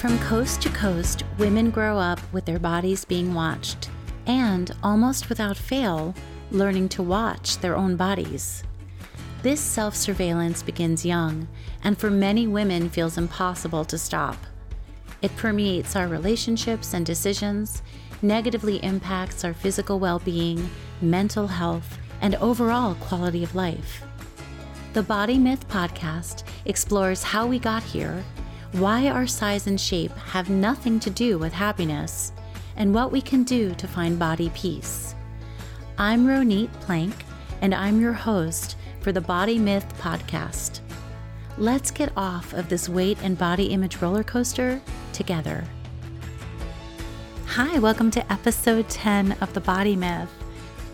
From coast to coast, women grow up with their bodies being watched and, almost without fail, learning to watch their own bodies. This self surveillance begins young and for many women feels impossible to stop. It permeates our relationships and decisions, negatively impacts our physical well being, mental health, and overall quality of life. The Body Myth podcast explores how we got here, why our size and shape have nothing to do with happiness, and what we can do to find body peace. I'm Ronit Plank, and I'm your host for the Body Myth podcast. Let's get off of this weight and body image roller coaster together. Hi, welcome to episode 10 of The Body Myth.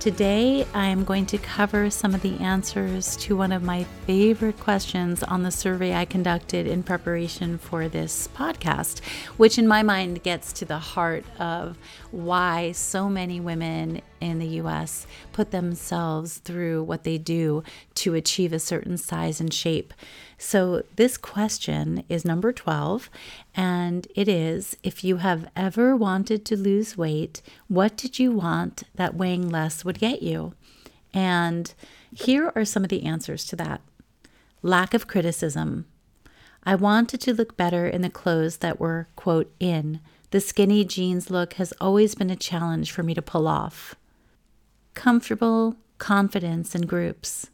Today, I am going to cover some of the answers to one of my favorite questions on the survey I conducted in preparation for this podcast, which in my mind gets to the heart of why so many women in the US put themselves through what they do to achieve a certain size and shape. So, this question is number 12, and it is If you have ever wanted to lose weight, what did you want that weighing less would get you? And here are some of the answers to that lack of criticism. I wanted to look better in the clothes that were, quote, in. The skinny jeans look has always been a challenge for me to pull off. Comfortable confidence in groups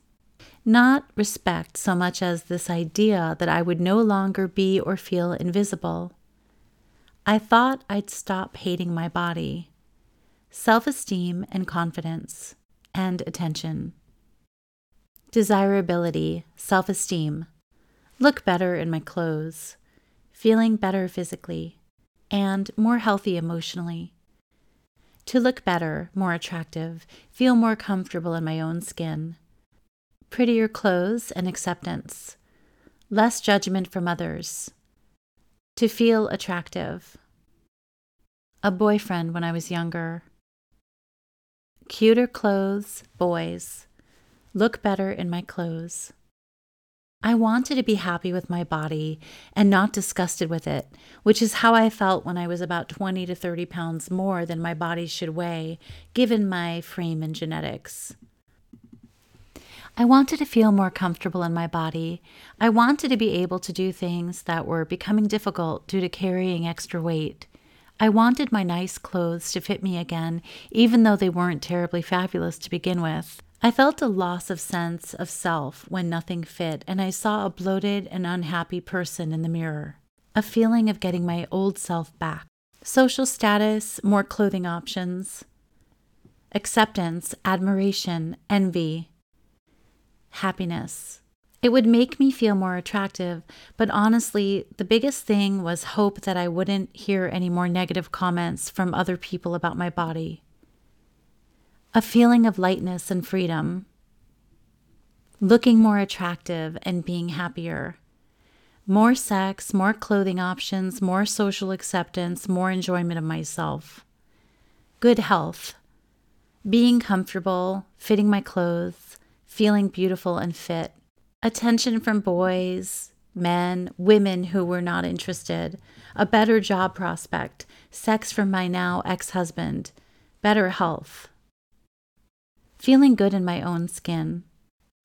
not respect so much as this idea that I would no longer be or feel invisible. I thought I'd stop hating my body. Self esteem and confidence, and attention. Desirability, self esteem. Look better in my clothes. Feeling better physically, and more healthy emotionally. To look better, more attractive, feel more comfortable in my own skin prettier clothes and acceptance, less judgment from others, to feel attractive, a boyfriend when I was younger, cuter clothes, boys, look better in my clothes. I wanted to be happy with my body and not disgusted with it, which is how I felt when I was about 20 to 30 pounds more than my body should weigh, given my frame and genetics. I wanted to feel more comfortable in my body. I wanted to be able to do things that were becoming difficult due to carrying extra weight. I wanted my nice clothes to fit me again, even though they weren't terribly fabulous to begin with. I felt a loss of sense of self when nothing fit, and I saw a bloated and unhappy person in the mirror. A feeling of getting my old self back. Social status, more clothing options. Acceptance, admiration, envy, happiness. It would make me feel more attractive, but honestly, the biggest thing was hope that I wouldn't hear any more negative comments from other people about my body. A feeling of lightness and freedom. Looking more attractive and being happier. More sex, more clothing options, more social acceptance, more enjoyment of myself. Good health. Being comfortable, fitting my clothes, feeling beautiful and fit. Attention from boys, men, women who were not interested, a better job prospect, sex from my now ex husband, better health. Feeling good in my own skin,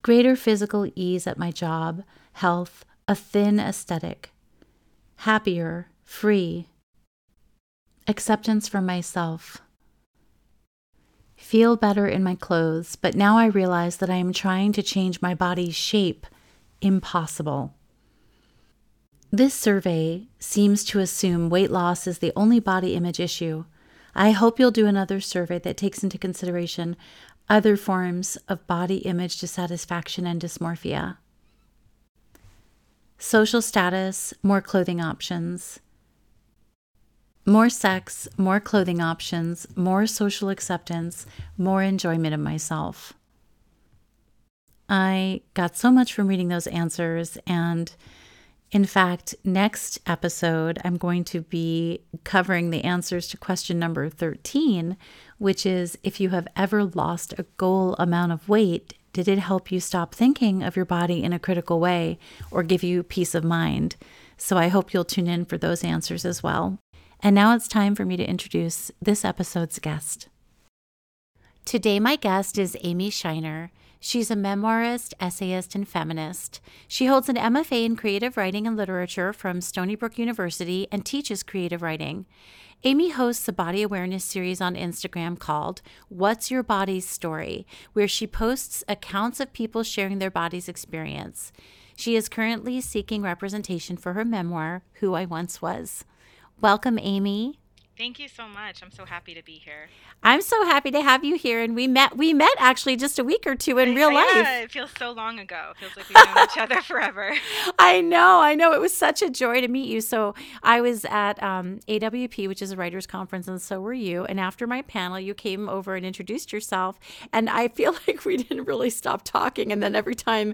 greater physical ease at my job, health, a thin aesthetic, happier, free, acceptance from myself feel better in my clothes, but now I realize that I am trying to change my body's shape. Impossible. This survey seems to assume weight loss is the only body image issue. I hope you'll do another survey that takes into consideration other forms of body image dissatisfaction and dysmorphia. Social status, more clothing options, more sex, more clothing options, more social acceptance, more enjoyment of myself. I got so much from reading those answers. And in fact, next episode, I'm going to be covering the answers to question number 13, which is if you have ever lost a goal amount of weight, did it help you stop thinking of your body in a critical way or give you peace of mind? So I hope you'll tune in for those answers as well. And now it's time for me to introduce this episode's guest. Today, my guest is Amy Scheiner. She's a memoirist, essayist, and feminist. She holds an MFA in creative writing and literature from Stony Brook University and teaches creative writing. Amy hosts a body awareness series on Instagram called What's Your Body's Story, where she posts accounts of people sharing their body's experience. She is currently seeking representation for her memoir, Who I Once Was. Welcome, Amy. Thank you so much. I'm so happy to be here. I'm so happy to have you here. And we met we met actually just a week or two in real yeah, life. It feels so long ago. It feels like we've known each other forever. I know, I know. It was such a joy to meet you. So I was at um, AWP, which is a writers conference, and so were you. And after my panel, you came over and introduced yourself. And I feel like we didn't really stop talking. And then every time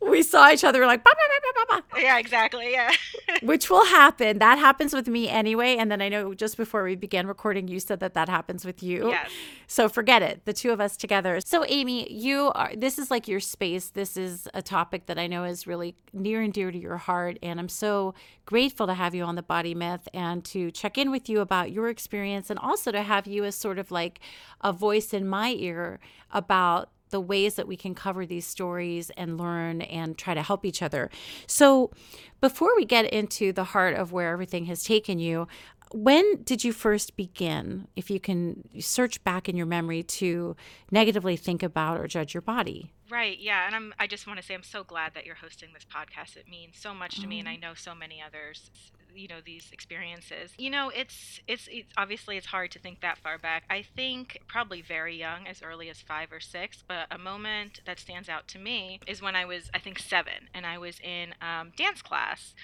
we saw each other, we're like, bah, bah, bah, yeah, exactly. Yeah. which will happen. That happens with me anyway. And then I know just before we began recording, you said that that happens with you. Yes. So forget it. The two of us together. So Amy, you are this is like your space. This is a topic that I know is really near and dear to your heart and I'm so grateful to have you on the body myth and to check in with you about your experience and also to have you as sort of like a voice in my ear about the ways that we can cover these stories and learn and try to help each other. So, before we get into the heart of where everything has taken you, when did you first begin, if you can search back in your memory, to negatively think about or judge your body? Right, yeah, and I'm I just want to say I'm so glad that you're hosting this podcast. It means so much to me and I know so many others you know these experiences you know it's, it's it's obviously it's hard to think that far back i think probably very young as early as five or six but a moment that stands out to me is when i was i think seven and i was in um, dance class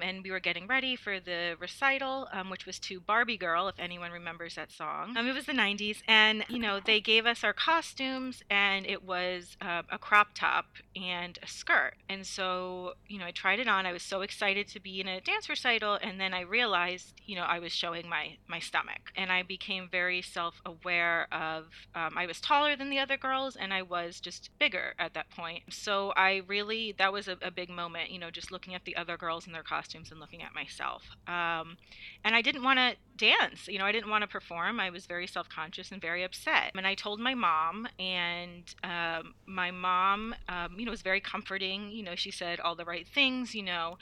and we were getting ready for the recital, um, which was to Barbie Girl, if anyone remembers that song. Um, it was the 90s, and you know they gave us our costumes, and it was uh, a crop top and a skirt. And so you know I tried it on. I was so excited to be in a dance recital, and then I realized you know I was showing my my stomach, and I became very self-aware of. Um, I was taller than the other girls, and I was just bigger at that point. So I really that was a, a big moment. You know, just looking at the other girls in their costumes costumes and looking at myself. Um, and I didn't want to dance. You know, I didn't want to perform. I was very self conscious and very upset. And I told my mom, and um, my mom, um, you know, was very comforting. You know, she said all the right things, you know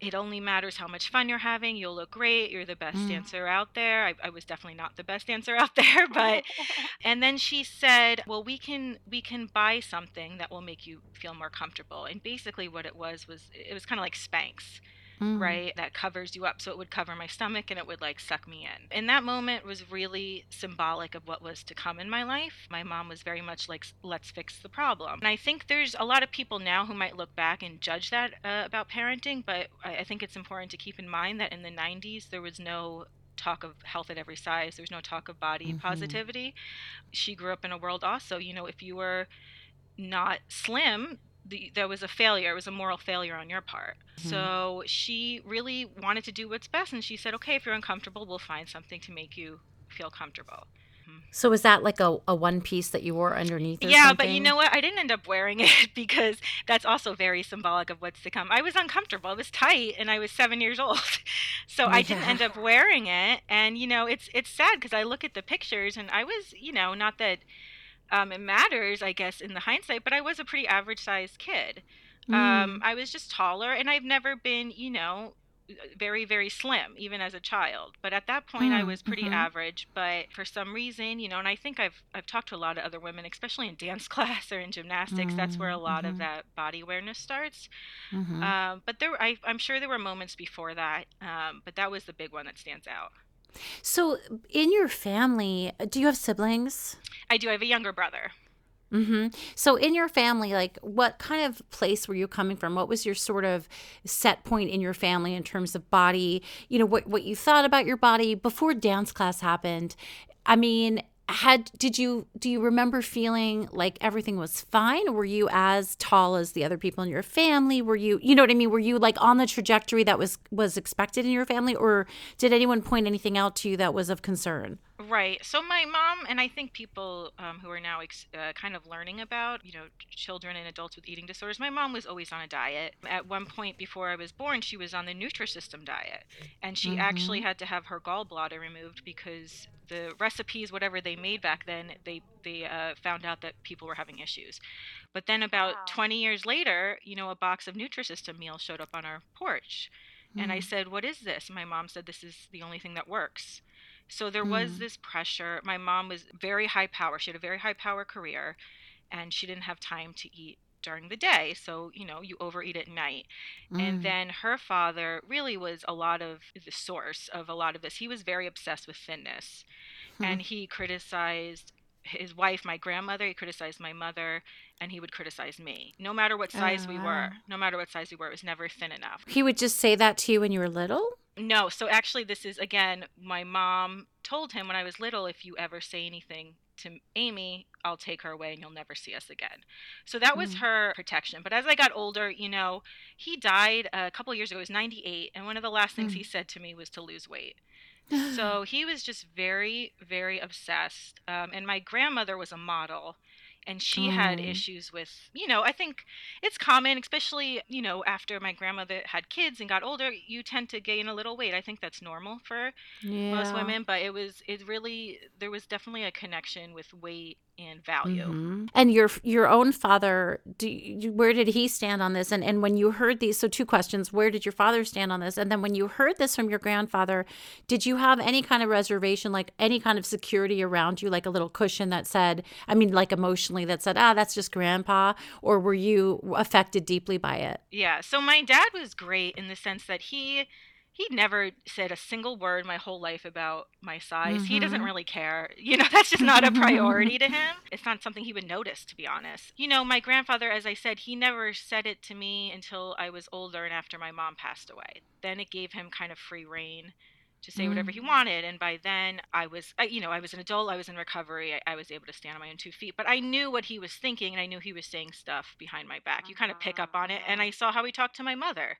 it only matters how much fun you're having. You'll look great. You're the best mm. dancer out there. I, I, was definitely not the best dancer out there, but and then she said, "Well, we can we can buy something that will make you feel more comfortable." And basically, what it was was it was kind of like Spanx mm. right? That covers you up. So it would cover my stomach and it would like suck me in. And that moment was really symbolic of what was to come in my life. My mom was very much like, let's fix the problem. And I think there's a lot of people now who might look back and judge that uh, about parenting, but I, I think it's important to keep in mind that in the 90s, there was no talk of health at every size. There's no talk of body mm-hmm. positivity. She grew up in a world also, you know, if you were not slim, the, there was a failure. It was a moral failure on your part. Mm-hmm. So she really wanted to do what's best, and she said, "Okay, if you're uncomfortable, we'll find something to make you feel comfortable." Mm-hmm. So was that like a, a one piece that you wore underneath? yeah, something? but you know what? I didn't end up wearing it because that's also very symbolic of what's to come. I was uncomfortable. It was tight, and I was seven years old, so yeah. I didn't end up wearing it. And you know, it's it's sad because I look at the pictures, and I was, you know, not that um, it matters, I guess, in the hindsight, but I was a pretty average sized kid. Mm. Um, I was just taller, and I've never been, you know, very very slim even as a child but at that point mm, i was pretty mm-hmm. average but for some reason you know and i think i've i've talked to a lot of other women especially in dance class or in gymnastics mm, that's where a mm, lot mm-hmm. of that body awareness starts mm-hmm. um, but there I, i'm sure there were moments before that um, but that was the big one that stands out so, in your family, do you have siblings? I do. I have a younger brother. Mm-hmm. So, in your family, like, what kind of place were you coming from? What was your sort of set point in your family in terms of body? You know, what what you thought about your body before dance class happened. I mean, had did you do you remember feeling like everything was fine? Were you as tall as the other people in your family? Were you you know what i mean? Were you like on the trajectory that was was expected in your family? Or did anyone point anything out to you that was of concern Right. So my mom and I think people um, who are now ex- uh, kind of learning about, you know, children and adults with eating disorders. My mom was always on a diet. At one point before I was born, she was on the Nutrisystem diet, and she mm-hmm. actually had to have her gallbladder removed because the recipes, whatever they made back then, they they uh, found out that people were having issues. But then about wow. 20 years later, you know, a box of Nutrisystem meals showed up on our porch. Mm. And I mm. said, What is this? My mom said, This is the only thing that works. So there mm. was this pressure. My mom was very high power. She had a very high power career and she didn't have time to eat during the day. So, you know, you overeat at night. Mm. And then her father really was a lot of the source of a lot of this. He was very obsessed with thinness. Hmm. And he criticized his wife, my grandmother, he criticized my mother, and he would criticize me. No matter what size we were, no matter what size we were, it was never thin enough. He would just say that to you when you were little? No. So actually, this is again, my mom told him when I was little if you ever say anything to Amy, I'll take her away and you'll never see us again. So that was mm. her protection. But as I got older, you know, he died a couple years ago. He was 98. And one of the last things mm. he said to me was to lose weight so he was just very, very obsessed. Um, and my grandmother was a model and she mm. had issues with you know i think it's common especially you know after my grandmother had kids and got older you tend to gain a little weight i think that's normal for yeah. most women but it was it really there was definitely a connection with weight and value. Mm-hmm. And your your own father, do you, where did he stand on this? And and when you heard these, so two questions: where did your father stand on this? And then when you heard this from your grandfather, did you have any kind of reservation, like any kind of security around you, like a little cushion that said, I mean, like emotionally that said, ah, that's just grandpa, or were you affected deeply by it? Yeah. So my dad was great in the sense that he he never said a single word my whole life about my size. Mm-hmm. He doesn't mm-hmm. really care. You know, that's just not a priority to him. It's not something he would notice, to be honest. You know, my grandfather, as I said, he never said it to me until I was older and after my mom passed away. Then it gave him kind of free reign to say whatever he mm. wanted. And by then, I was, you know, I was an adult, I was in recovery, I, I, was able to stand on my own two feet. But I knew what he was thinking, and I knew he was saying stuff behind my back. You kind of pick up on it. And I saw how he talked to my mother.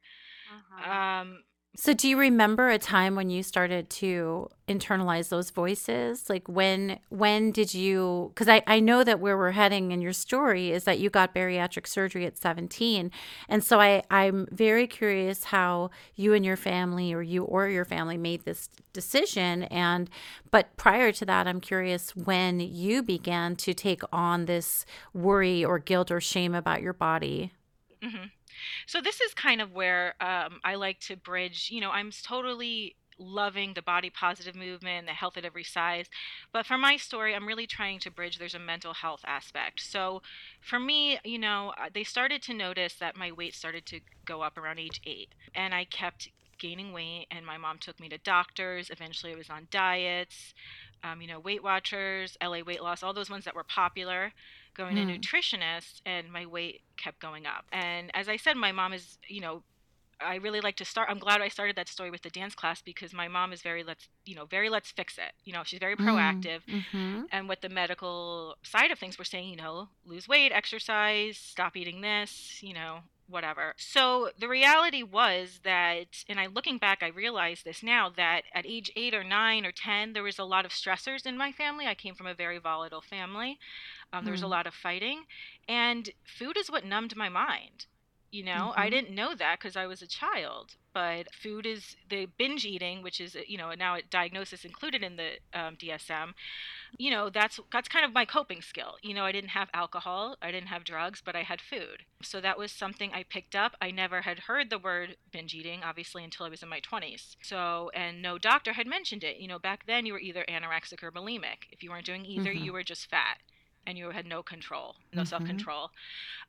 Uh-huh. Um, so do you remember a time when you started to internalize those voices? Like when when did you cuz I I know that where we're heading in your story is that you got bariatric surgery at 17. And so I I'm very curious how you and your family or you or your family made this decision and but prior to that I'm curious when you began to take on this worry or guilt or shame about your body. Mm-hmm. So this is kind of where um, I like to bridge. You know, I'm totally loving the body positive movement, the health at every size. But for my story, I'm really trying to bridge there's a mental health aspect. So for me, you know, they started to notice that my weight started to go up around age eight. And I kept gaining weight, and my mom took me to doctors. Eventually, I was on diets, um, you know, Weight Watchers, LA Weight Loss, all those ones that were popular going mm. to hmm. nutritionists and my weight kept going up. And as I said, my mom is, you know, I really like to start. I'm glad I started that story with the dance class because my mom is very let's you know very let's fix it. You know she's very hmm. proactive, mm-hmm. and with the medical side of things, we're saying you know lose weight, exercise, stop eating this, you know whatever. So the reality was that, and I looking back, I realize this now that at age eight or nine or ten, there was a lot of stressors in my family. I came from a very volatile family. Um, there was a hmm. lot of fighting, and food is what numbed my mind. You know, mm-hmm. I didn't know that because I was a child. But food is the binge eating, which is you know now a diagnosis included in the um, DSM. You know that's that's kind of my coping skill. You know, I didn't have alcohol, I didn't have drugs, but I had food. So that was something I picked up. I never had heard the word binge eating, obviously, until I was in my 20s. So and no doctor had mentioned it. You know, back then you were either anorexic or bulimic. If you weren't doing either, mm-hmm. you were just fat and you had no control, no mm-hmm. self control.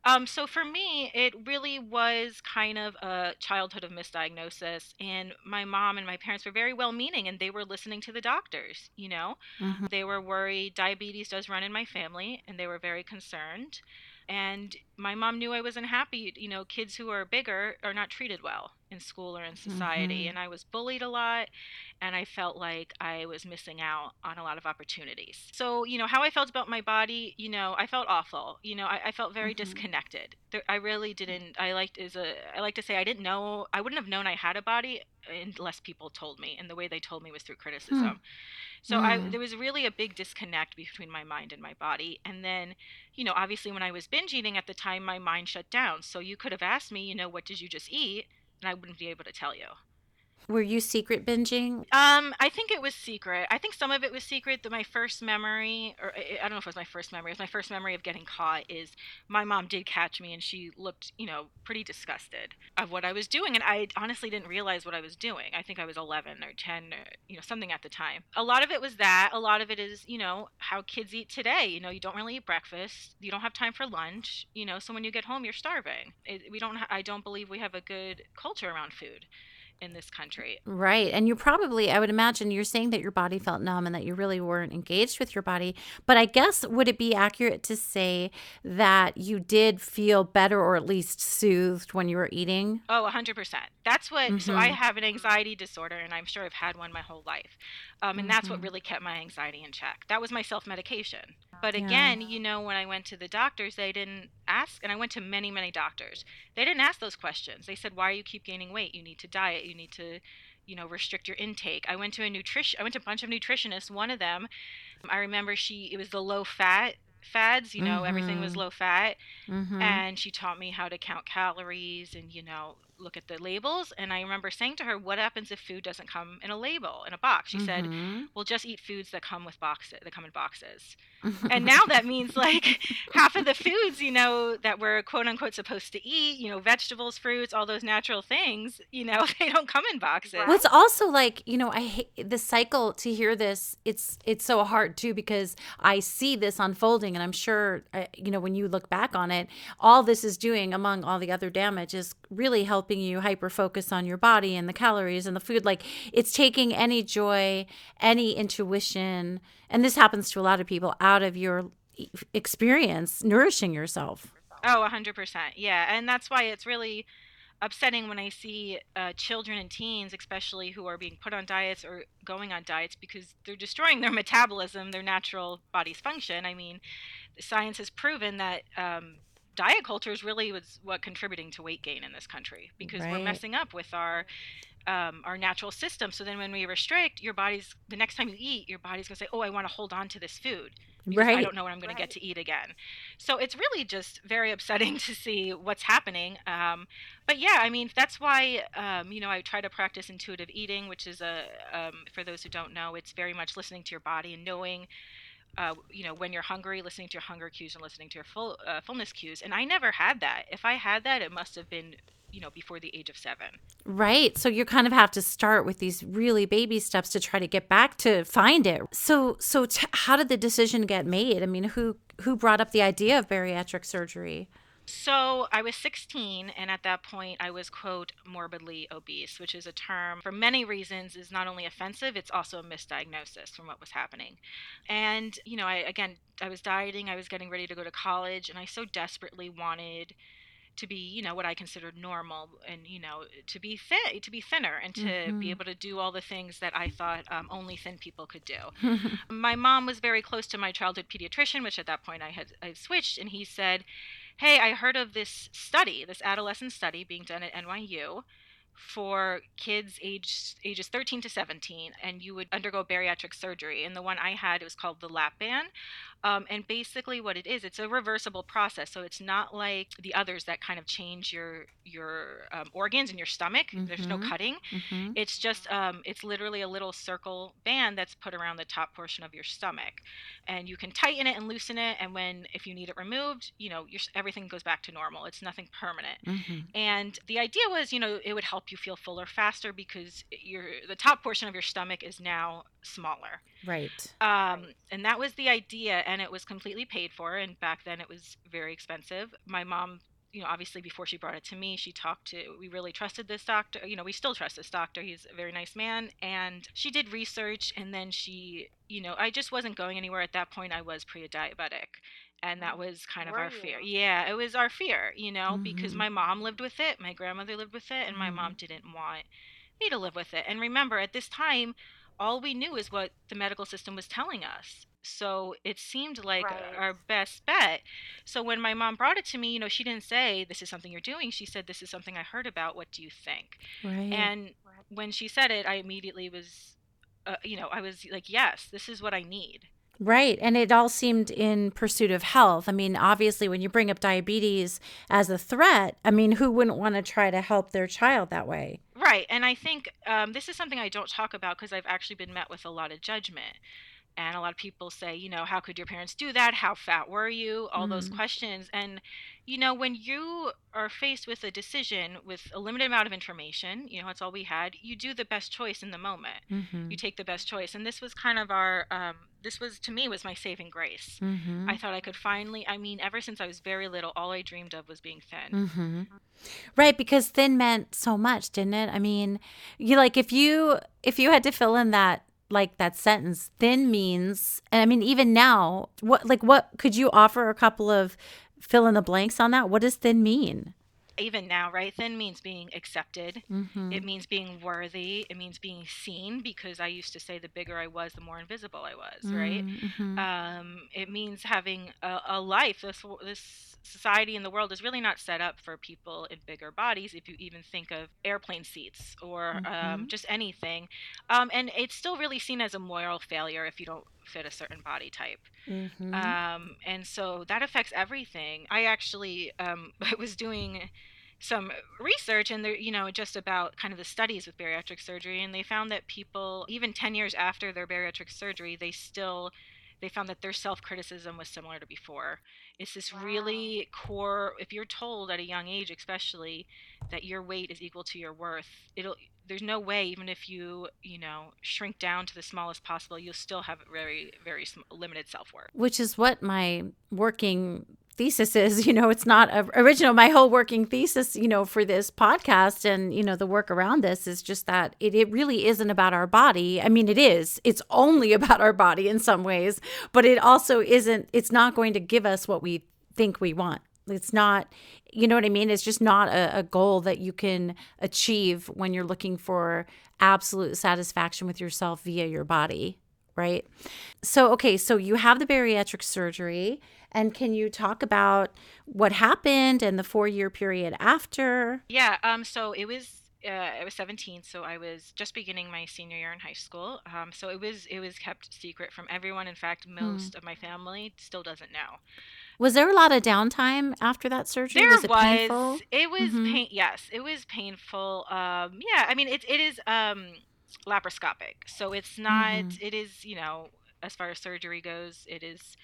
Um, so for me, it really was kind of a childhood of misdiagnosis. And my mom and my parents were very well meaning and they were listening to the doctors, you know? Mm-hmm. They were worried diabetes does run in my family and they were very concerned and my mom knew I was unhappy. You know, kids who are bigger are not treated well in school or in society. Mm-hmm. And I was bullied a lot, and I felt like I was missing out on a lot of opportunities. So, you know, how I felt about my body, you know, I felt awful. You know, I, I felt very mm-hmm. disconnected. There, I really didn't. I liked is a. I like to say I didn't know. I wouldn't have known I had a body unless people told me and the way they told me was through criticism Hmm. so i there was really a big disconnect between my mind and my body and then you know obviously when i was binge eating at the time my mind shut down so you could have asked me you know what did you just eat and i wouldn't be able to tell you Were you secret binging? um, I think it was secret. I think some of it was secret. That my first memory, or I don't know if it was my first memory. It was my first memory of getting caught. Is my mom did catch me, and she looked, you know, pretty disgusted of what I was doing, and I honestly didn't realize what I was doing. I think I was 11 or 10, or, you know, something at the time. A lot of it was that. A lot of it is, you know, how kids eat today. You know, you don't really eat breakfast. You don't have time for lunch. You know, so when you get home, you're starving. It, we don't. I don't believe we have a good culture around food in this country. Right. And you probably, I would imagine you're saying that your body felt numb and that you really weren't engaged with your body. But I guess, would it be accurate to say that you did feel better or at least soothed when you were eating? Oh, 100%. That's what, so I Mhm. have an anxiety disorder, and I'm sure I've had one my whole life. Um, and that's what Mhm. really kept my anxiety in check. That was my self medication. But Yeah. again, you know, when I went to the doctors, they didn't ask, and I went to many, many doctors. They didn't ask those questions. They said, why do you keep gaining weight? You need to diet. You need to, you know, restrict your intake. I went to a nutrition, I went to a bunch of nutritionists. One of them, I remember she, it was the low fat fads, you know, everything was Mhm. low fat Mm-hmm. and she taught me how to count calories and you know look at the labels and i remember saying to her what happens if food doesn't come in a label in a box she said Mhm. well just eat foods that come with boxes that come in boxes and now that means like half of the foods you know that we're quote unquote supposed to eat you know vegetables fruits all those natural things you know they don't come in boxes Well, it's also like you know, I hate the cycle to hear this. It's it's so hard too because I see this unfolding, and I'm sure uh, you know when you look back on it, all this is doing, among all the other damage, is really helping you hyper focus on your body and the calories and the food. Like it's taking any joy, any intuition, and this happens to a lot of people out of your experience nourishing yourself. Oh, 100%. Yeah. And that's why it's really upsetting when I see uh, children and teens, especially who are being put on diets or going on diets because they're destroying their metabolism, their natural body's function. I mean, science has proven that. Um, Diet culture is really was what contributing to weight gain in this country because we're messing up with our um, our natural system. So then, when we restrict, your body's the next time you eat, your body's gonna say, "Oh, I want to hold on to this food." because I don't know when I'm going to get to eat again. So it's really just very upsetting to see what's happening. Um, but yeah, I mean that's why um, you know I try to practice intuitive eating, which is a um, for those who don't know, it's very much listening to your body and knowing. Uh, you know when you're hungry, listening to your hunger cues and listening to your full uh, fullness cues, and I never had that. If I had that, it must have been you know before the age of seven. Right. So you kind of have to start with these really baby steps to try to get back to find it. So so t- how did the decision get made? I mean, who who brought up the idea of bariatric surgery? So I was 16, and at that point, I was, quote, morbidly obese, which is a term for many reasons is not only offensive, it's also a misdiagnosis from what was happening. And, you know, I, again, I was dieting, I was getting ready to go to college, and I so desperately wanted to be, you know, what I considered normal and, you know, to be thin, to be thinner and to Mhm. be able to do all the things that I thought um, only thin people could do my mom was very close to my childhood pediatrician, which at that point I had I switched, and he said, "Hey, I heard of this study, this adolescent study being done at NYU." For kids age ages 13 to 17, and you would undergo bariatric surgery. And the one I had was called the lap band. Um, and basically, what it is, it's a reversible process. So it's not like the others that kind of change your your um, organs in your stomach. There's no Mhm. cutting. Mhm. It's just um, it's literally a little circle band that's put around the top portion of your stomach, and you can tighten it and loosen it. And when if you need it removed, you know, your, everything goes back to normal. It's nothing permanent. Mhm. And the idea was, you know, it would help you feel fuller faster because your the top portion of your stomach is now smaller. Right. Um, and that was the idea, and it was completely paid for. And back then, it was very expensive. My mom, you know, obviously before she brought it to me, she talked to. We really trusted this doctor. You know, we still trust this doctor. He's a very nice man. And she did research, and then she, you know, I just wasn't going anywhere at that point. I was pre-diabetic. And that was kind of Were our fear. Yeah, it was our fear, you know, because Mhm. my mom lived with it, my grandmother lived with it, and my mom didn't want me to live with it. And remember, at this time, all we knew is what the medical system was telling us. So it seemed like Right. our best bet. So when my mom brought it to me, you know, she didn't say, This is something you're doing. She said, This is something I heard about. What do you think? Right. And when she said it, I immediately was, uh, you know, I was like, Yes, this is what I need. Right. And it all seemed in pursuit of health. I mean, obviously, when you bring up diabetes as a threat, I mean, who wouldn't want to try to help their child that way? Right. And I think um, this is something I don't talk about because I've actually been met with a lot of judgment. And a lot of people say, you know, how could your parents do that? How fat were you? All those Mm. questions. And, you know, when you are faced with a decision with a limited amount of information, you know, that's all we had, you do the best choice in the moment. Mm-hmm. You take the best choice. And this was kind of our, um, this was to me, was my saving grace. Mm-hmm. I thought I could finally, I mean, ever since I was very little, all I dreamed of was being thin. Mm-hmm. Right, because thin meant so much, didn't it? I mean, you like if you if you had to fill in that like that sentence, thin means, and I mean even now, what like what could you offer a couple of fill in the blanks on that? What does thin mean? Even now, right? Thin means being accepted. Mm-hmm. It means being worthy. It means being seen because I used to say the bigger I was, the more invisible I was, right? Mm-hmm. Um, it means having a, a life. This this society and the world is really not set up for people in bigger bodies. If you even think of airplane seats or um, Mhm. just anything, um, and it's still really seen as a moral failure if you don't fit a certain body type. Mm-hmm. Um, and so that affects everything. I actually um, was doing some research and there you know just about kind of the studies with bariatric surgery and they found that people even 10 years after their bariatric surgery they still they found that their self-criticism was similar to before it's this really core if you're told at a young age especially that your weight is equal to your worth it'll there's no way even if you you know shrink down to the smallest possible you'll still have very very sm- limited self-worth. Which is what my working thesis is you know it's not original my whole working thesis you know for this podcast and you know the work around this is just that it, it really isn't about our body. I mean it is. It's only about our body in some ways but it also isn't it's not going to give us what we think we want. It's not you know what i mean? It's just not a, a goal that you can achieve when you're looking for absolute satisfaction with yourself via your body right? So okay so you have the bariatric surgery and can you talk about what happened and the four year period after Yeah, um, so it was uh, I was 17, so I was just beginning my senior year in high school. Um, so it was it was kept secret from everyone. In fact, most of my family still doesn't know. was there a lot of downtime after that surgery There was it painful It was Mhm. pain. Yes, it was painful. Um, yeah, I mean it it is um laparoscopic, so it's not. Mhm. it is you know as far as surgery goes, it is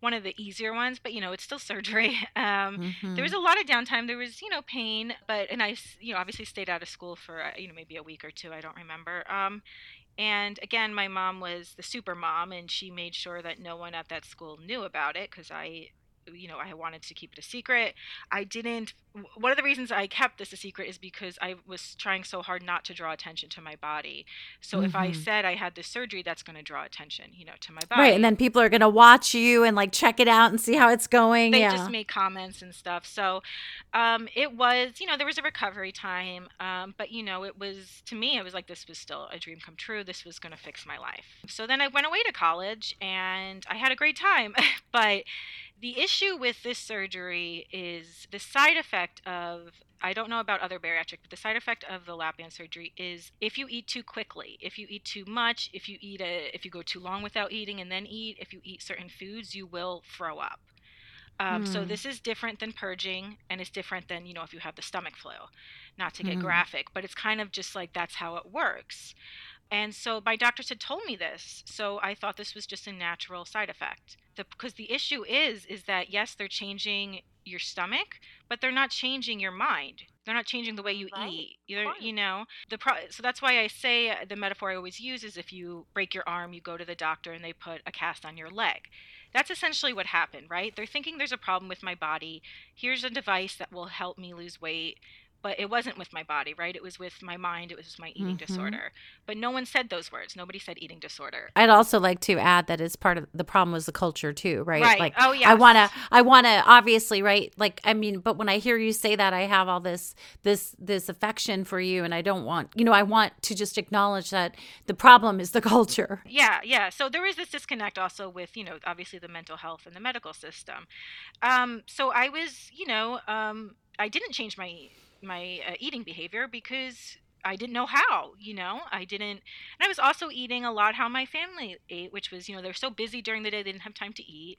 one of the easier ones, but you know it's still surgery. Um, there was Mhm. a lot of downtime there was you know pain but and I, you know obviously stayed out of school for uh, you know maybe a week or two i don't remember um and again my mom was the super mom and she made sure that no one at that school knew about it because i you know i wanted to keep it a secret i didn't one of the reasons i kept this a secret is because i was trying so hard not to draw attention to my body so if i Mhm. said i had this surgery that's going to draw attention you know to my body right and then people are going to watch you and like check it out and see how it's going they yeah just make comments and stuff. So um, it was, you know, there was a recovery time, um, but you know, it was to me, it was like this was still a dream come true. This was going to fix my life. So then I went away to college and I had a great time, but the issue with this surgery is the side effect of I don't know about other bariatric, but the side effect of the lap band surgery is if you eat too quickly, if you eat too much, if you eat a, if you go too long without eating and then eat, if you eat certain foods, you will throw up. Um, So Hmm. this is different than purging, and it's different than you know if you have the stomach flu. Not to get Hmm. graphic, but it's kind of just like that's how it works. And so my doctors had told me this, so I thought this was just a natural side effect. The, because the issue is, is that yes, they're changing your stomach, but they're not changing your mind. They're not changing the way you Right, eat. You're, you know, the pro- so that's why I say uh, the metaphor I always use is if you break your arm, you go to the doctor and they put a cast on your leg. That's essentially what happened, right? They're thinking there's a problem with my body. Here's a device that will help me lose weight, but it wasn't with my body, right? It was with my mind, it was with my eating mm-hmm. disorder. But no one said those words. Nobody said eating disorder. I'd also like to add that as part of the problem was the culture too, right? Right. Like oh yeah. I wanna I wanna obviously, right? Like I mean, but when I hear you say that I have all this this this affection for you and I don't want you know, I want to just acknowledge that the problem is the culture. Yeah, yeah. So there is this disconnect also with, you know, obviously the mental health and the medical system. Um, so I was, you know, um, I didn't change my my uh, eating behavior because I didn't know how, you know, I didn't, and I was also eating a lot how my family ate, which was, you know, they're so busy during the day, they didn't have time to eat.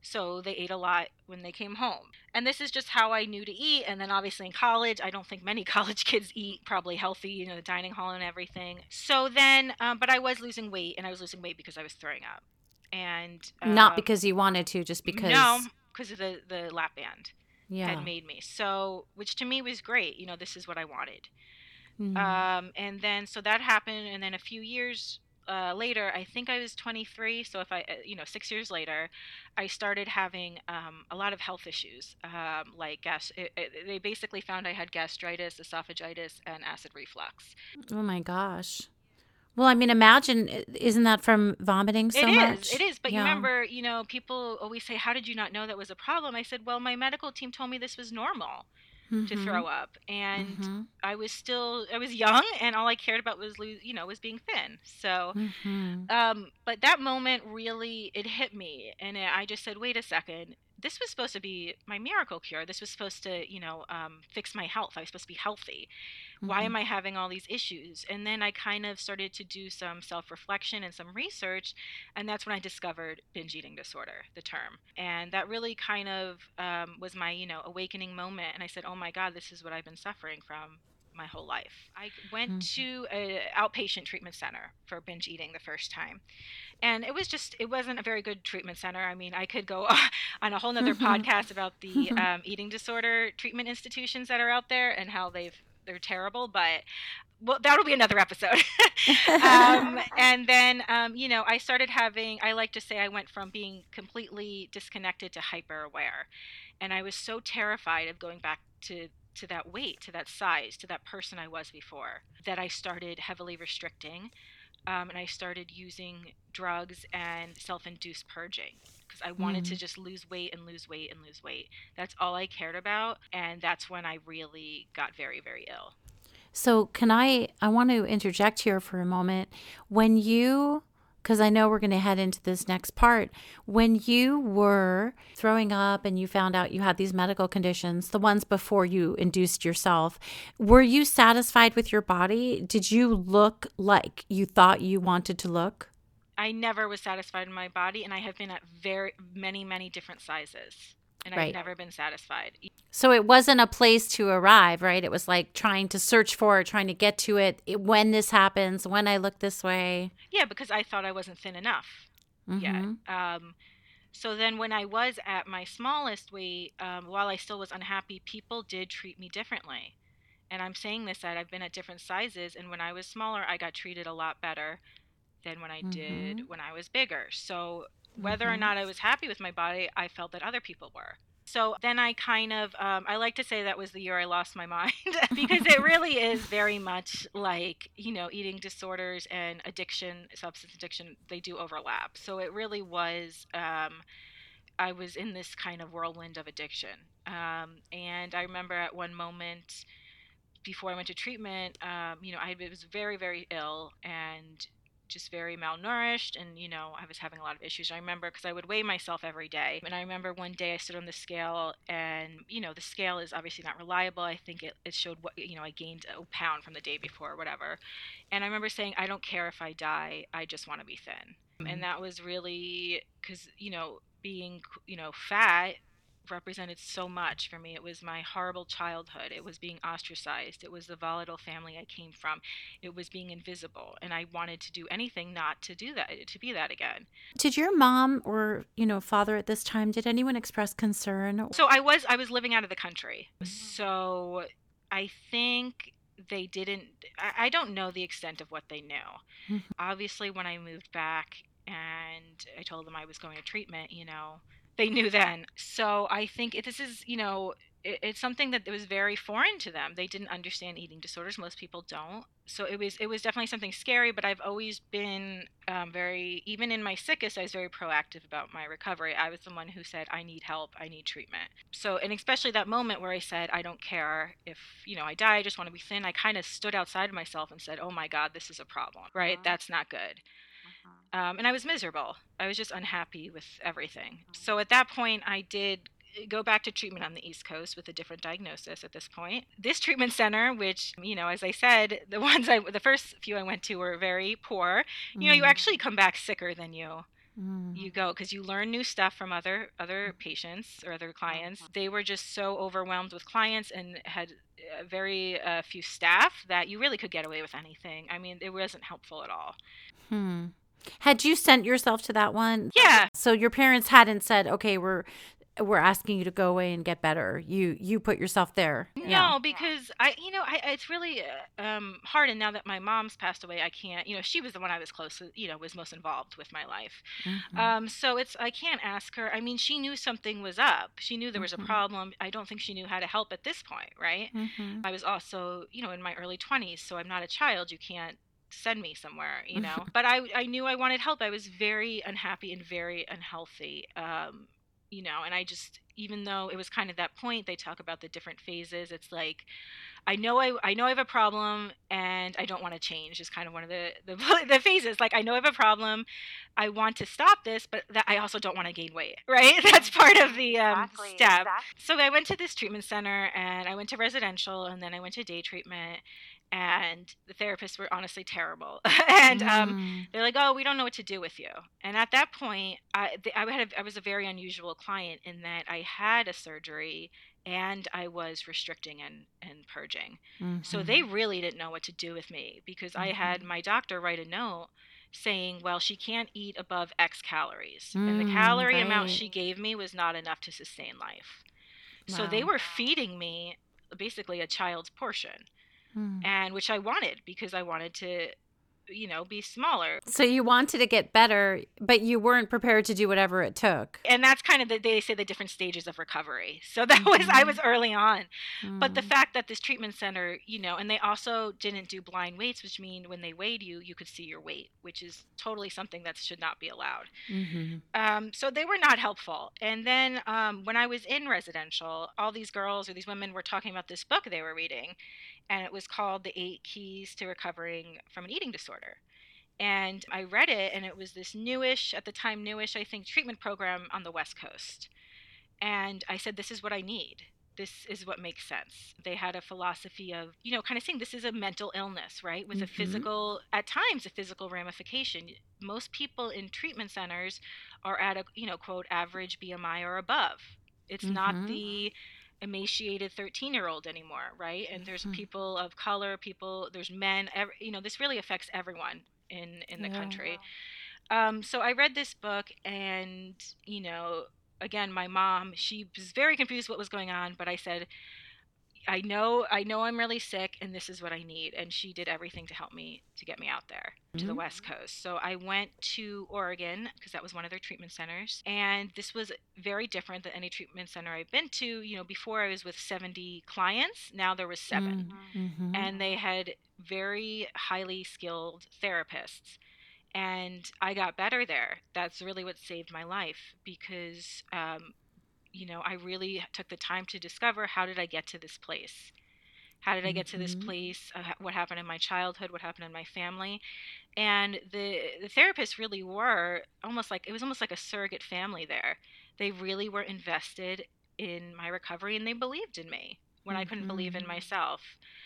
So they ate a lot when they came home. And this is just how I knew to eat. And then obviously in college, I don't think many college kids eat probably healthy, you know, the dining hall and everything. So then, um, but I was losing weight and I was losing weight because I was throwing up. And uh, not because you wanted to, just because. No, because of the, the lap band yeah. had made me. So, which to me was great. You know, this is what I wanted. Mm-hmm. Um, and then so that happened, and then a few years uh, later, I think I was 23. So if I, uh, you know, six years later, I started having um, a lot of health issues, um, like gas. It, it, they basically found I had gastritis, esophagitis, and acid reflux. Oh my gosh. Well, I mean, imagine, isn't that from vomiting so it is, much? It is. But yeah. you remember, you know, people always say, How did you not know that was a problem? I said, Well, my medical team told me this was normal. Mm-hmm. to throw up and mm-hmm. i was still i was young and all i cared about was you know was being thin so mm-hmm. um but that moment really it hit me and i just said wait a second this was supposed to be my miracle cure. This was supposed to, you know, um, fix my health. I was supposed to be healthy. Mm-hmm. Why am I having all these issues? And then I kind of started to do some self reflection and some research. And that's when I discovered binge eating disorder, the term. And that really kind of um, was my, you know, awakening moment. And I said, oh my God, this is what I've been suffering from my whole life. I went mm-hmm. to an outpatient treatment center for binge eating the first time and it was just it wasn't a very good treatment center i mean i could go on a whole nother mm-hmm. podcast about the um, eating disorder treatment institutions that are out there and how they've they're terrible but well that'll be another episode um, and then um, you know i started having i like to say i went from being completely disconnected to hyper aware and i was so terrified of going back to to that weight to that size to that person i was before that i started heavily restricting um, and I started using drugs and self-induced purging because I wanted mm. to just lose weight and lose weight and lose weight. That's all I cared about, and that's when I really got very, very ill. So, can I? I want to interject here for a moment. When you because I know we're going to head into this next part. When you were throwing up and you found out you had these medical conditions, the ones before you induced yourself, were you satisfied with your body? Did you look like you thought you wanted to look? I never was satisfied in my body, and I have been at very many, many different sizes and right. I've never been satisfied. So it wasn't a place to arrive, right? It was like trying to search for it, trying to get to it, it when this happens, when I look this way. Yeah, because I thought I wasn't thin enough mm-hmm. yet. Um, so then when I was at my smallest weight, um, while I still was unhappy, people did treat me differently. And I'm saying this that I've been at different sizes, and when I was smaller, I got treated a lot better than when I mm-hmm. did when I was bigger. So whether mm-hmm. or not I was happy with my body, I felt that other people were. So then I kind of, um, I like to say that was the year I lost my mind because it really is very much like, you know, eating disorders and addiction, substance addiction, they do overlap. So it really was, um, I was in this kind of whirlwind of addiction. Um, and I remember at one moment before I went to treatment, um, you know, I was very, very ill and just very malnourished and you know i was having a lot of issues. I remember because i would weigh myself every day and i remember one day i stood on the scale and you know the scale is obviously not reliable. I think it, it showed what you know i gained a pound from the day before or whatever. And i remember saying i don't care if i die i just want to be thin. Mm-hmm. and that was really because you know being you know fat represented so much for me. It was my horrible childhood. It was being ostracized. It was the volatile family I came from. It was being invisible. And I wanted to do anything not to do that, to be that again. Did your mom or, you know, father at this time, did anyone express concern? So I was I was living out of the country. So I think they didn't I, I don't know the extent of what they knew. Mm-hmm. Obviously when I moved back and I told them I was going to treatment, you know, they knew then. So I think this is, you know, it, it's something that was very foreign to them. They didn't understand eating disorders. Most people don't. So it was it was definitely something scary. But I've always been um, very even in my sickest, I was very proactive about my recovery. I was the one who said I need help, I need treatment. So and especially that moment where I said I don't care if you know I die, I just want to be thin. I kind of stood outside of myself and said, Oh my God, this is a problem, right? Uh-huh. That's not good. Um, and I was miserable. I was just unhappy with everything. Uh-huh. So at that point, I did go back to treatment on the East Coast with a different diagnosis at this point. This treatment center, which, you know, as I said, the ones I, the first few I went to were very poor. You know, you mm. actually come back sicker than you Mm. you go because you learn new stuff from other other patients or other clients they were just so overwhelmed with clients and had uh, very uh, few staff that you really could get away with anything i mean it wasn't helpful at all hmm had you sent yourself to that one? Yeah. So your parents hadn't said, "Okay, we're we're asking you to go away and get better. You you put yourself there. No, yeah. because I you know I it's really uh, um, hard. And now that my mom's passed away, I can't. You know, she was the one I was close. With, you know, was most involved with my life. Mm-hmm. Um, so it's I can't ask her. I mean, she knew something was up. She knew there was mm-hmm. a problem. I don't think she knew how to help at this point, right? Mm-hmm. I was also you know in my early twenties, so I'm not a child. You can't send me somewhere you know? But i i knew i wanted help. I was very unhappy and very unhealthy um you know and i just even though it was kind of that point they talk about the different phases it's like i know i, I know i have a problem and i don't want to change is kind of one of the, the, the phases. Like i know i have a problem i want to stop this but that i also don't want to gain weight right? That's part of the um, exactly, step. exactly. so i went to this treatment center and i went to residential and then i went to day treatment and the therapists were honestly terrible and um, mm. they're like oh we don't know what to do with you and at that point i I, had a, I was a very unusual client in that i had a surgery and i was restricting and, and purging mm-hmm. so they mm-hmm. really didn't know what to do with me because mm-hmm. i had mm-hmm. my doctor write a note saying well she can't eat above x calories mm, and the mm, calorie right. amount she gave me was not enough to sustain life wow. so they were feeding me basically a child's portion mm. and which I wanted because I wanted to you know, be smaller. So you wanted to get better, but you weren't prepared to do whatever it took. And that's kind of the they say the different stages of recovery. So that mm-hmm. was I was mm-hmm. early on. Mm. But the mm. fact that this treatment center, you know, and they also didn't do blind weights, which mean when they weighed you, you could see your weight, which is totally something that should not be allowed. Mm-hmm. Um, so they were not helpful. And then um, when I was in residential, all these girls or these women were talking about this book they were reading and it was called The Eight Keys to Recovering from an Eating Disorder. And I read it, and it was this newish, at the time, newish, I think, treatment program on the West Coast. And I said, This is what I need. This is what makes sense. They had a philosophy of, you know, kind of saying this is a mental illness, right? With mm-hmm. a physical, at times, a physical ramification. Most people in treatment centers are at a, you know, quote, average BMI or above. It's mm-hmm. not the emaciated 13 year old anymore right and there's mm-hmm. people of color people there's men every, you know this really affects everyone in in the yeah. country um, so i read this book and you know again my mom she was very confused what was going on but i said I know I know I'm really sick and this is what I need and she did everything to help me to get me out there to mm-hmm. the west coast. So I went to Oregon because that was one of their treatment centers and this was very different than any treatment center I've been to, you know, before I was with 70 clients, now there was 7. Mm-hmm. And they had very highly skilled therapists and I got better there. That's really what saved my life because um, you know, I really took the time to discover how did I get to this place? How did I get mm-hmm. to this mm-hmm. place? Uh, what happened in my childhood? What happened in my family? And the the therapists really were almost like it was almost like a surrogate family there. They really were invested in my recovery and they believed in me when mm-hmm. I couldn't believe in mm-hmm. myself.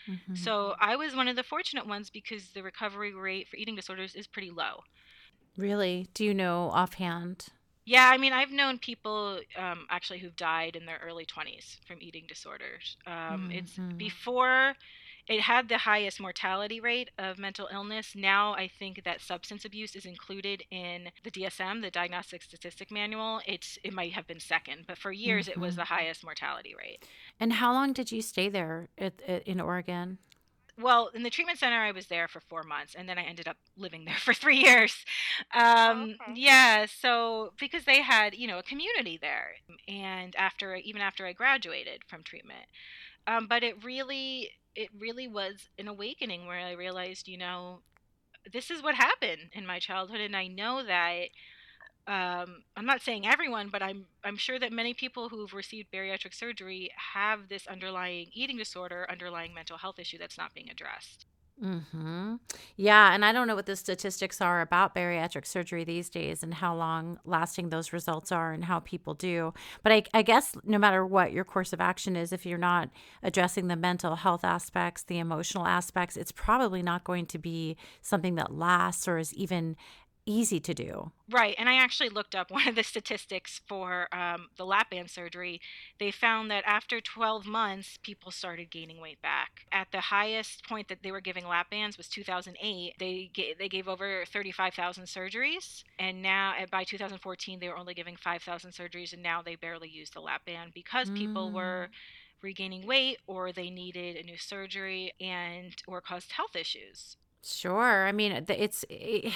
Mm-hmm. So I was one of the fortunate ones because the recovery rate for eating disorders is pretty low. Really? Do you know offhand? Yeah, I mean, I've known people um, actually who've died in their early 20s from eating disorders. Um, mm-hmm. It's before it had the highest mortality rate of mental illness. Now I think that substance abuse is included in the DSM, the Diagnostic Statistic Manual. It's it might have been second, but for years mm-hmm. it was the mm-hmm. highest mortality rate. And how long did you stay there at, at, in Oregon? Well, in the treatment center, I was there for four months, and then I ended up living there for three years. Um, okay. Yeah, so because they had, you know, a community there, and after even after I graduated from treatment, um, but it really, it really was an awakening where I realized, you know, this is what happened in my childhood, and I know that um, I'm not saying everyone, but I'm I'm sure that many people who've received bariatric surgery have this underlying eating disorder, underlying mental health issue that's not being addressed. Hmm. Yeah, and I don't know what the statistics are about bariatric surgery these days and how long lasting those results are and how people do. But I, I guess no matter what your course of action is, if you're not addressing the mental health aspects, the emotional aspects, it's probably not going to be something that lasts or is even easy to do. Right. And I actually looked up one of the statistics for um, the lap band surgery. They found that after 12 months, people started gaining weight back. At the highest point that they were giving lap bands was 2008. They, ga- they gave over 35,000 surgeries. And now by 2014, they were only giving 5,000 surgeries. And now they barely use the lap band because mm. people were mm. regaining weight or they needed a new surgery and or caused health issues. Sure. I mean, it's, it, eh,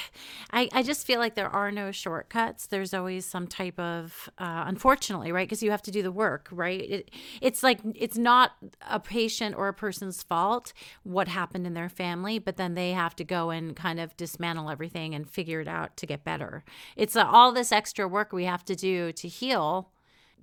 I, I just feel like there are no shortcuts. There's always some type of, uh, unfortunately, right? Because you have to do the work, right? It, it's like, it's not a patient or a person's fault what happened in their family, but then they have to go and kind of dismantle everything and figure it out to get better. It's uh, all this extra work we have to do to heal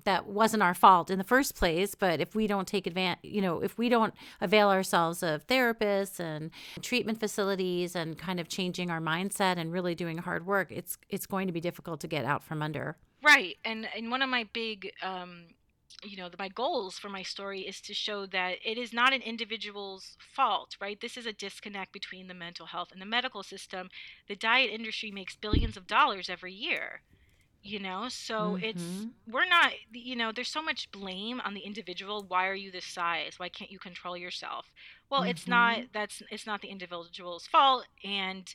that wasn't our fault in the first place but if we don't take advantage you know if we don't avail ourselves of therapists and treatment facilities and kind of changing our mindset and really doing hard work it's it's going to be difficult to get out from under. Right. And and one of my big um you know my goals for my story is to show that it is not an individual's fault right? This is a disconnect between the mental health and the medical system. The diet industry makes billions of dollars every year you know so mm-hmm. it's we're not you know there's so much blame on the individual why are you this size why can't you control yourself well mm-hmm. it's not mm-hmm. that's it's not the individual's fault and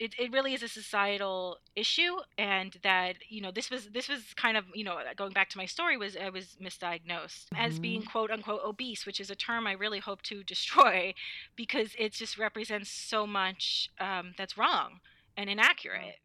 it, it really is a societal issue and that you know this was this was kind of you know going back to my story was i was misdiagnosed mm-hmm. as being quote unquote obese which is a term i really hope to destroy because it just represents so much um, that's wrong and inaccurate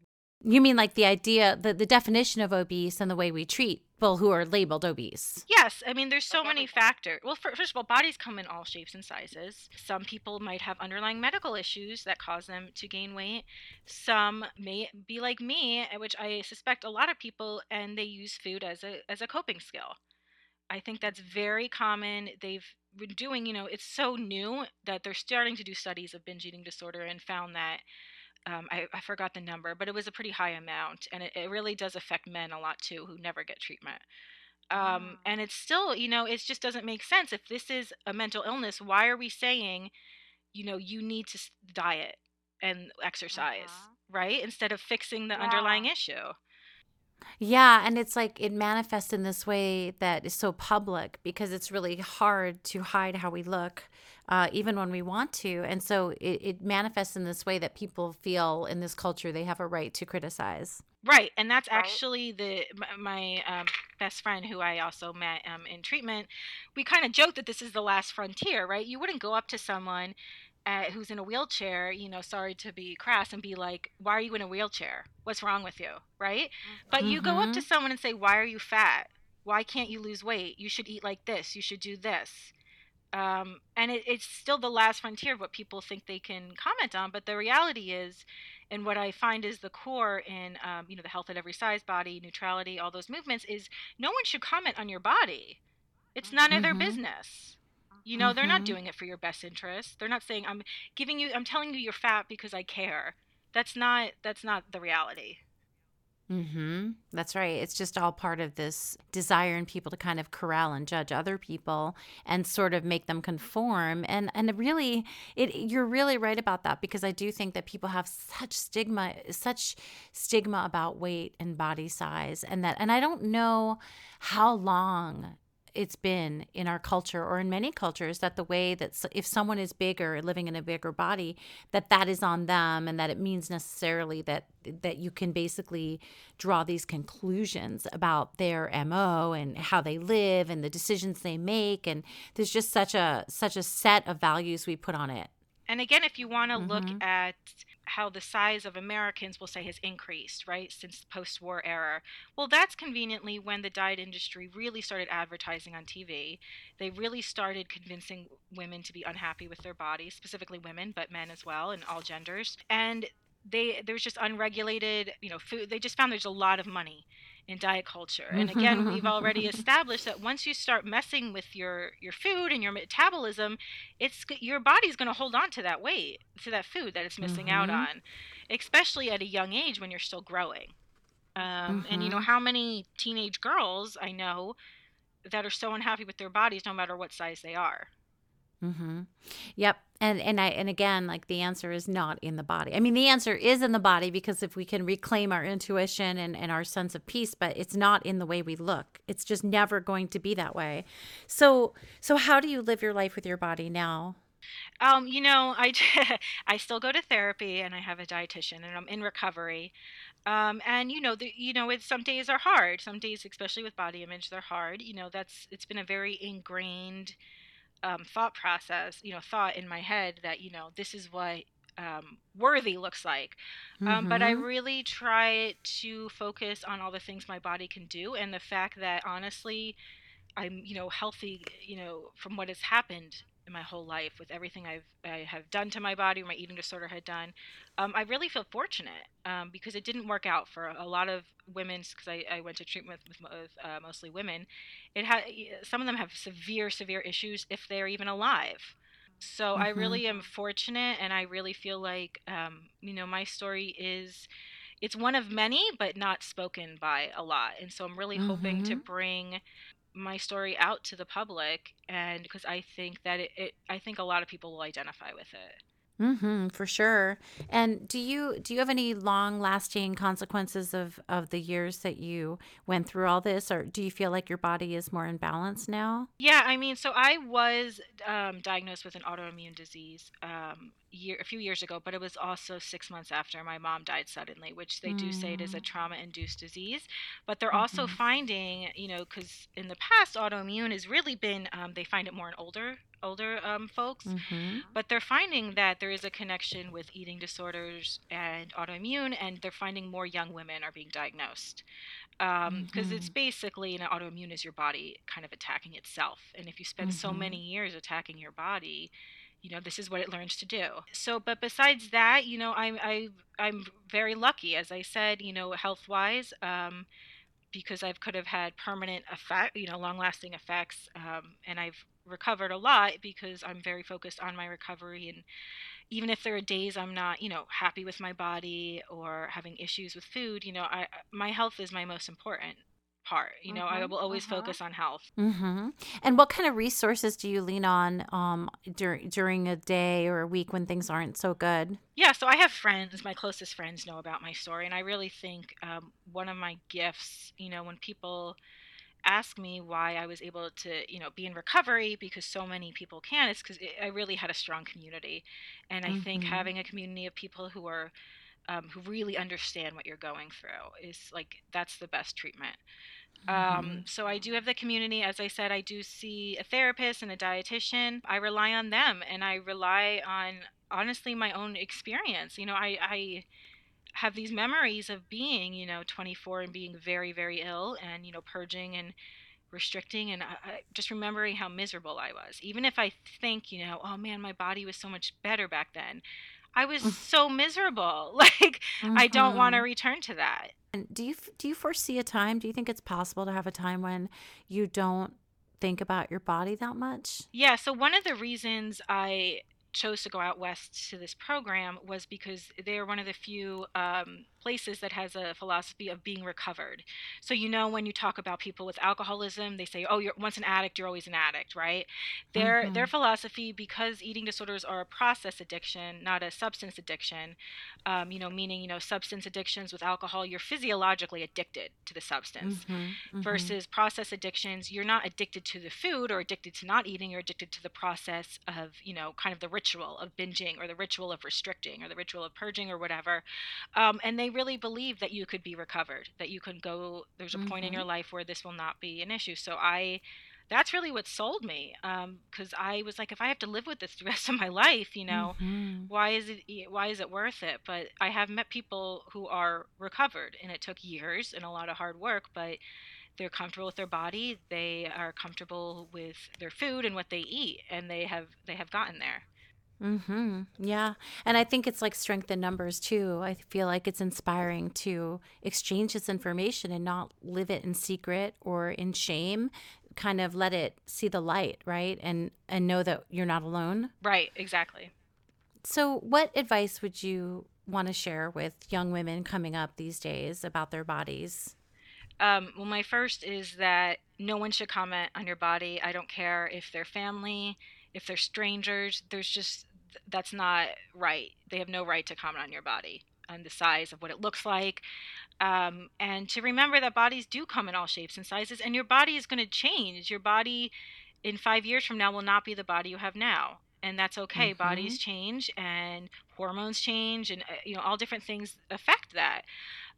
you mean like the idea, the, the definition of obese and the way we treat people who are labeled obese? Yes. I mean, there's so many factors. Well, first of all, bodies come in all shapes and sizes. Some people might have underlying medical issues that cause them to gain weight. Some may be like me, eh, which I suspect a lot of people, and they use food as a, as a coping skill. I think that's very common. They've been doing, you know, it's so new that they're starting to do studies of binge eating disorder and found that um, I, I, forgot the number, but it was a pretty high amount, and it, it really does affect men a lot too who never get treatment. Um, mm. And it's still, you know, it just doesn't make sense. If this is a mental illness, why are we saying, you know, you need to diet and exercise, uh-huh. right? Instead of fixing the yeah. underlying issue. Yeah, and it's like it manifests in this way that is so public because it's really hard to hide how we look, uh, even when we want to. And so it, it manifests in this way that people feel in this culture they have a right to criticize. Right, and that's right. actually the my um, best friend who I also met um, in treatment. We kind of joke that this is the last frontier, right? You wouldn't go up to someone uh, who's in a wheelchair, you know, sorry to be crass, and be like, "Why are you in a wheelchair? What's wrong with you?" Right? Mm-hmm. But you go up to mm-hmm. someone and say, "Why are you fat? Why can't you lose weight? You should eat like this. You should do this." Um, and it, it's still the last frontier of what people think they can comment on. But the reality is, and what I find is the core in, um, you know, the health at every size, body neutrality, all those movements is no one should comment on your body. It's none mm-hmm. of their mm-hmm. business. You know, mm-hmm. they're not mm-hmm. doing it for your best interest. They're not saying I'm giving you I'm telling you you're fat because I care. That's not that's not the reality. Mhm. That's right. It's just all part of this desire in people to kind of corral and judge other people and sort of make them conform. And and really it you're really right about that because I do think that people have such stigma such stigma about weight and body size and that and I don't know how long it's been in our culture or in many cultures that the way that if someone is bigger living in a bigger body that that is on them and that it means necessarily that that you can basically draw these conclusions about their mo and how they live and the decisions they make and there's just such a such a set of values we put on it and again, if you want to mm-hmm. look at how the size of Americans will say has increased, right, since the post war era, well, that's conveniently when the diet industry really started advertising on TV. They really started convincing women to be unhappy with their bodies, specifically women, but men as well, and all genders. And they there's just unregulated, you know, food. They just found there's a lot of money in diet culture. And again, we've already established that once you start messing with your your food and your metabolism, it's your body's going to hold on to that weight, to that food that it's missing mm-hmm. out on, especially at a young age when you're still growing. Um, mm-hmm. And you know mm-hmm. how many teenage girls I know that are so unhappy with their bodies, no matter what size they are. Mm-hmm. Yep. And and I and again, like the answer is not in the body. I mean, the answer is in the body because if we can reclaim our intuition and, and our sense of peace, but it's not in the way we look. It's just never going to be that way. So so how do you live your life with your body now? Um, you know, I I still go to therapy and I have a dietitian and I'm in recovery. Um, and you know, the, you know, some days are hard. Some days, especially with body image, they're hard. You know, that's it's been a very ingrained um, thought process, you know, thought in my head that, you know, this is what um, worthy looks like. Um, mm-hmm. But I mm-hmm. really try to focus on all the things my body can do and the fact that honestly, I'm, you know, healthy, you know, from what has happened in my whole life with everything I've I have done to my body, or my eating disorder had done. Um, I really feel fortunate um, because it didn't work out for a lot of women. Because I, I, went to treatment with, with uh, mostly women. It had some of them have severe severe issues if they're even alive. So mm-hmm. I really am fortunate, and I really feel like um, you know my story is it's one of many, but not spoken by a lot. And so I'm really mm-hmm. hoping to mm-hmm. bring my story out to the public and because i think that it, it, i think a lot of people will identify with it Mm-hmm, for sure. And do you do you have any long lasting consequences of of the years that you went through all this, or do you feel like your body is more in balance now? Yeah, I mean, so I was um, diagnosed with an autoimmune disease um, year a few years ago, but it was also six months after my mom died suddenly, which they mm. do say it is a mm. trauma induced disease. But they're mm-hmm. also finding, you know, because in the past autoimmune has really been um, they find it more in older older um, folks, mm-hmm. but they're finding that there is a connection with eating disorders and autoimmune, and they're finding more young women are being diagnosed because um, mm-hmm. it's basically an autoimmune is your body kind of attacking itself, and if you spend mm-hmm. so many years attacking your body, you know this is what it learns to do so but besides that you know i'm I, i'm very lucky as i said you know health wise um, because i could have had permanent effect you know long lasting effects um, and i've recovered a lot because I'm very focused on my recovery and even if there are days I'm not, you know, happy with my body or having issues with food, you know, I my health is my most important part. You know, mm-hmm, I will always uh-huh. focus on health. Mm-hmm. And what kind of resources do you lean on um, dur- during a day or a week when things aren't so good? Yeah, so I have friends. My closest friends know about my story, and I really think um, one of my gifts, you know, when people ask me why I was able to, you know, be in recovery because so many people can, it's because I really had a strong community. And I mm-hmm. think having a community of people who are, um, who really understand what you're going through is like, that's the best treatment. Um, mm-hmm. Um, so I do have the community. As I said, I do see a therapist and a dietitian. I rely on them and I rely on honestly my own experience. You know, I, I have these memories of being, you know, 24 and being very, very ill and, you know, purging and restricting and I, I, just remembering how miserable I was. Even if I think, you know, oh man, my body was so much better back then. I was so miserable. Like mm-hmm. I don't want to mm-hmm. return to that. And do you do you foresee a time? Do you think it's possible to have a time when you don't think about your body that much? Yeah, so one of the reasons I chose to go out west to this program was because they're one of the few um, places that has a philosophy of being recovered. So you know when you talk about people with alcoholism, they say, "Oh, you're once an addict, you're always an addict," right? Their mm-hmm. their philosophy, because eating disorders are a process addiction, not a substance addiction. Um, you know, meaning you know substance addictions with alcohol, you're physiologically addicted to the substance. Mm-hmm. Mm-hmm. Versus process addictions, you're not addicted to the food or addicted to not eating. You're addicted to the process of you know kind of the ritual of binging or the ritual of restricting or the ritual of purging or whatever. Um, and they really believe that you could be recovered, that you can go, there's a mm-hmm. point in your mm-hmm. life where this will not be an issue. So I, that's really what sold me because um, i was like if i have to live with this the rest of my life you know mm-hmm. why is it why is it worth it but i have met people who are recovered and it took years and a lot of hard work but they're comfortable with their body they are comfortable with their food and what they eat and they have they have gotten there Mm-hmm. Yeah. And I think it's like strength in numbers too. I feel like it's inspiring to exchange this information and not live it in secret or in shame. Kind of let it see the light, right? And and know that you're not alone. Right, exactly. So what advice would you want to share with young women coming up these days about their bodies? Um, well, my first is that no one should comment on your body. I don't care if they're family, if they're strangers. There's just that's not right. They have no right to comment on your body, on the size of what it looks like. Um, and to remember that bodies do come in all shapes and sizes, and your body is going to change. Your body in five years from now will not be the body you have now and that's okay mm-hmm. bodies change and hormones change and uh, you know all different things affect that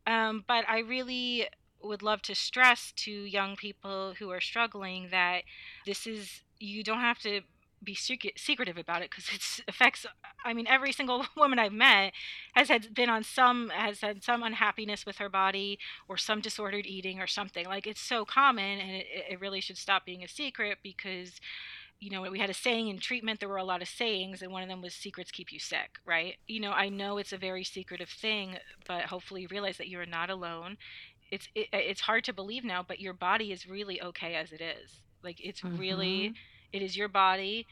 um, but i really would love to stress to young people who are struggling that this is you don't have to be secret, secretive about it because it affects i mean every single woman i've met has had been on some has had some unhappiness with her body or some disordered eating or something like it's so common and it, it really should stop being a secret because you know, we had a saying in treatment, there were a lot of sayings, and one of them was secrets keep you sick, right? You know, I know it's a very secretive thing, but hopefully you realize that you're not alone it's it, it's hard to believe now but your body is really okay as it is like it's mm-hmm. really it is your body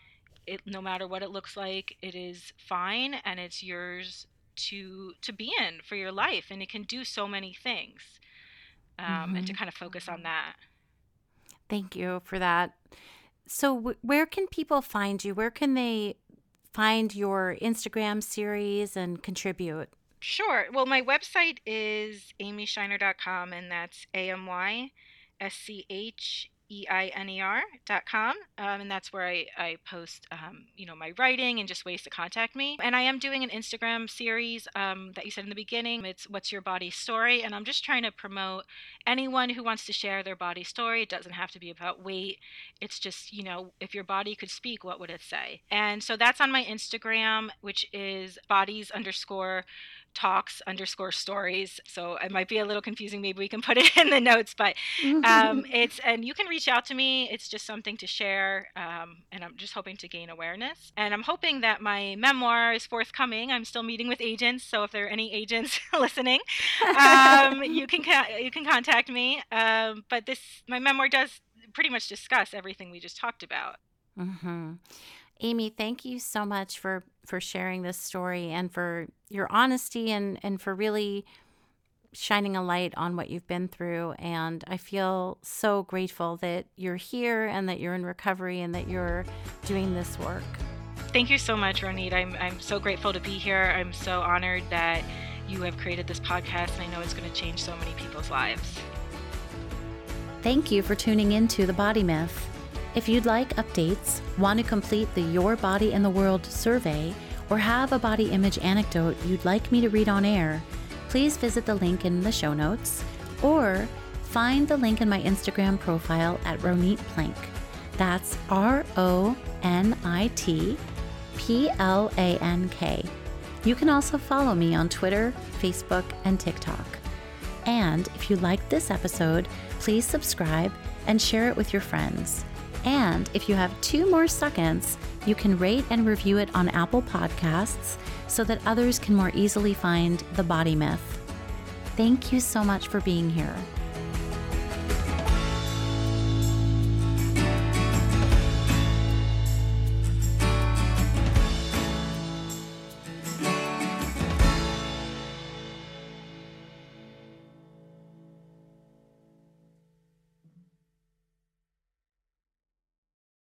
it no matter what it looks like it is fine and it's yours to to be in for your life and it can do so many things um, mm-hmm. and to mm-hmm. kind of focus on that thank you for that so w- where can people find you where can they find your instagram series and contribute Sure. Well, my website is amyscheiner.com, and that's A M Y S C H E-I-N-E-R dot com. Um, and that's where I, I post, um, you know, my writing and just ways to contact me. And I am doing an Instagram series um, that you said in the beginning. It's What's Your Body Story? And I'm just trying to promote anyone who wants to share their body story. It doesn't have to be about weight. It's just, you know, if your body could speak, what would it say? And so that's on my Instagram, which is bodies underscore talks underscore stories. So it might be a little confusing. Maybe we can put it in the notes, but um, it's, and you can reach out to me. It's just something to share. Um, and I'm just hoping to gain awareness. And I'm hoping that my memoir is forthcoming. I'm still meeting with agents. So if there are any agents listening, um, you can, you can contact me. Um, but this, my memoir does pretty much discuss everything we just talked about. Mm-hmm. Amy, thank you so much for for sharing this story and for your honesty and and for really shining a light on what you've been through and I feel so grateful that you're here and that you're in recovery and that you're doing this work. Thank you so much, Ronit. I'm I'm so grateful to be here. I'm so honored that you have created this podcast and I know it's going to change so many people's lives. Thank you for tuning in to The Body Myth. If you'd like updates, want to complete the Your Body in the World survey, or have a body image anecdote you'd like me to read on air, please visit the link in the show notes or find the link in my Instagram profile at Ronit Plank. That's R O N I T P L A N K. You can also follow me on Twitter, Facebook, and TikTok. And if you liked this episode, please subscribe and share it with your friends. And if you have two more seconds, you can rate and review it on Apple Podcasts so that others can more easily find the body myth. Thank you so much for being here.